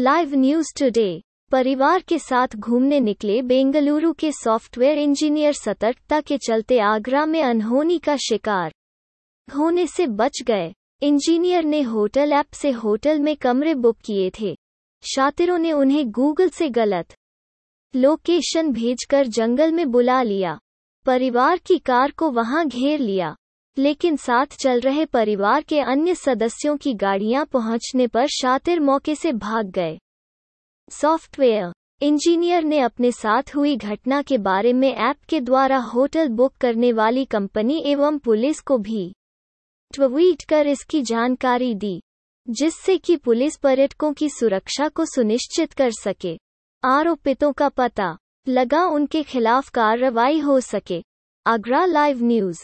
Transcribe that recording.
Live news today परिवार के साथ घूमने निकले बेंगलुरु के सॉफ्टवेयर इंजीनियर सतर्कता के चलते आगरा में अनहोनी का शिकार। होने से बच गए। इंजीनियर ने होटल ऐप से होटल में कमरे बुक किए थे। शातिरों ने उन्हें गूगल से गलत लोकेशन भेजकर जंगल में बुला लिया। परिवार की कार को वहाँ घेर लिया। लेकिन साथ चल रहे परिवार के अन्य सदस्यों की गाड़ियाँ पहुँचने पर शातिर मौके से भाग गए। सॉफ्टवेयर इंजीनियर ने अपने साथ हुई घटना के बारे में ऐप के द्वारा होटल बुक करने वाली कंपनी एवं पुलिस को भी ट्वीट कर इसकी जानकारी दी, जिससे कि पुलिस पर्यटकों की सुरक्षा को सुनिश्चित कर सके। आरोपितों का पता लगा उनके खिलाफ कार्रवाई हो सके। Agra live news.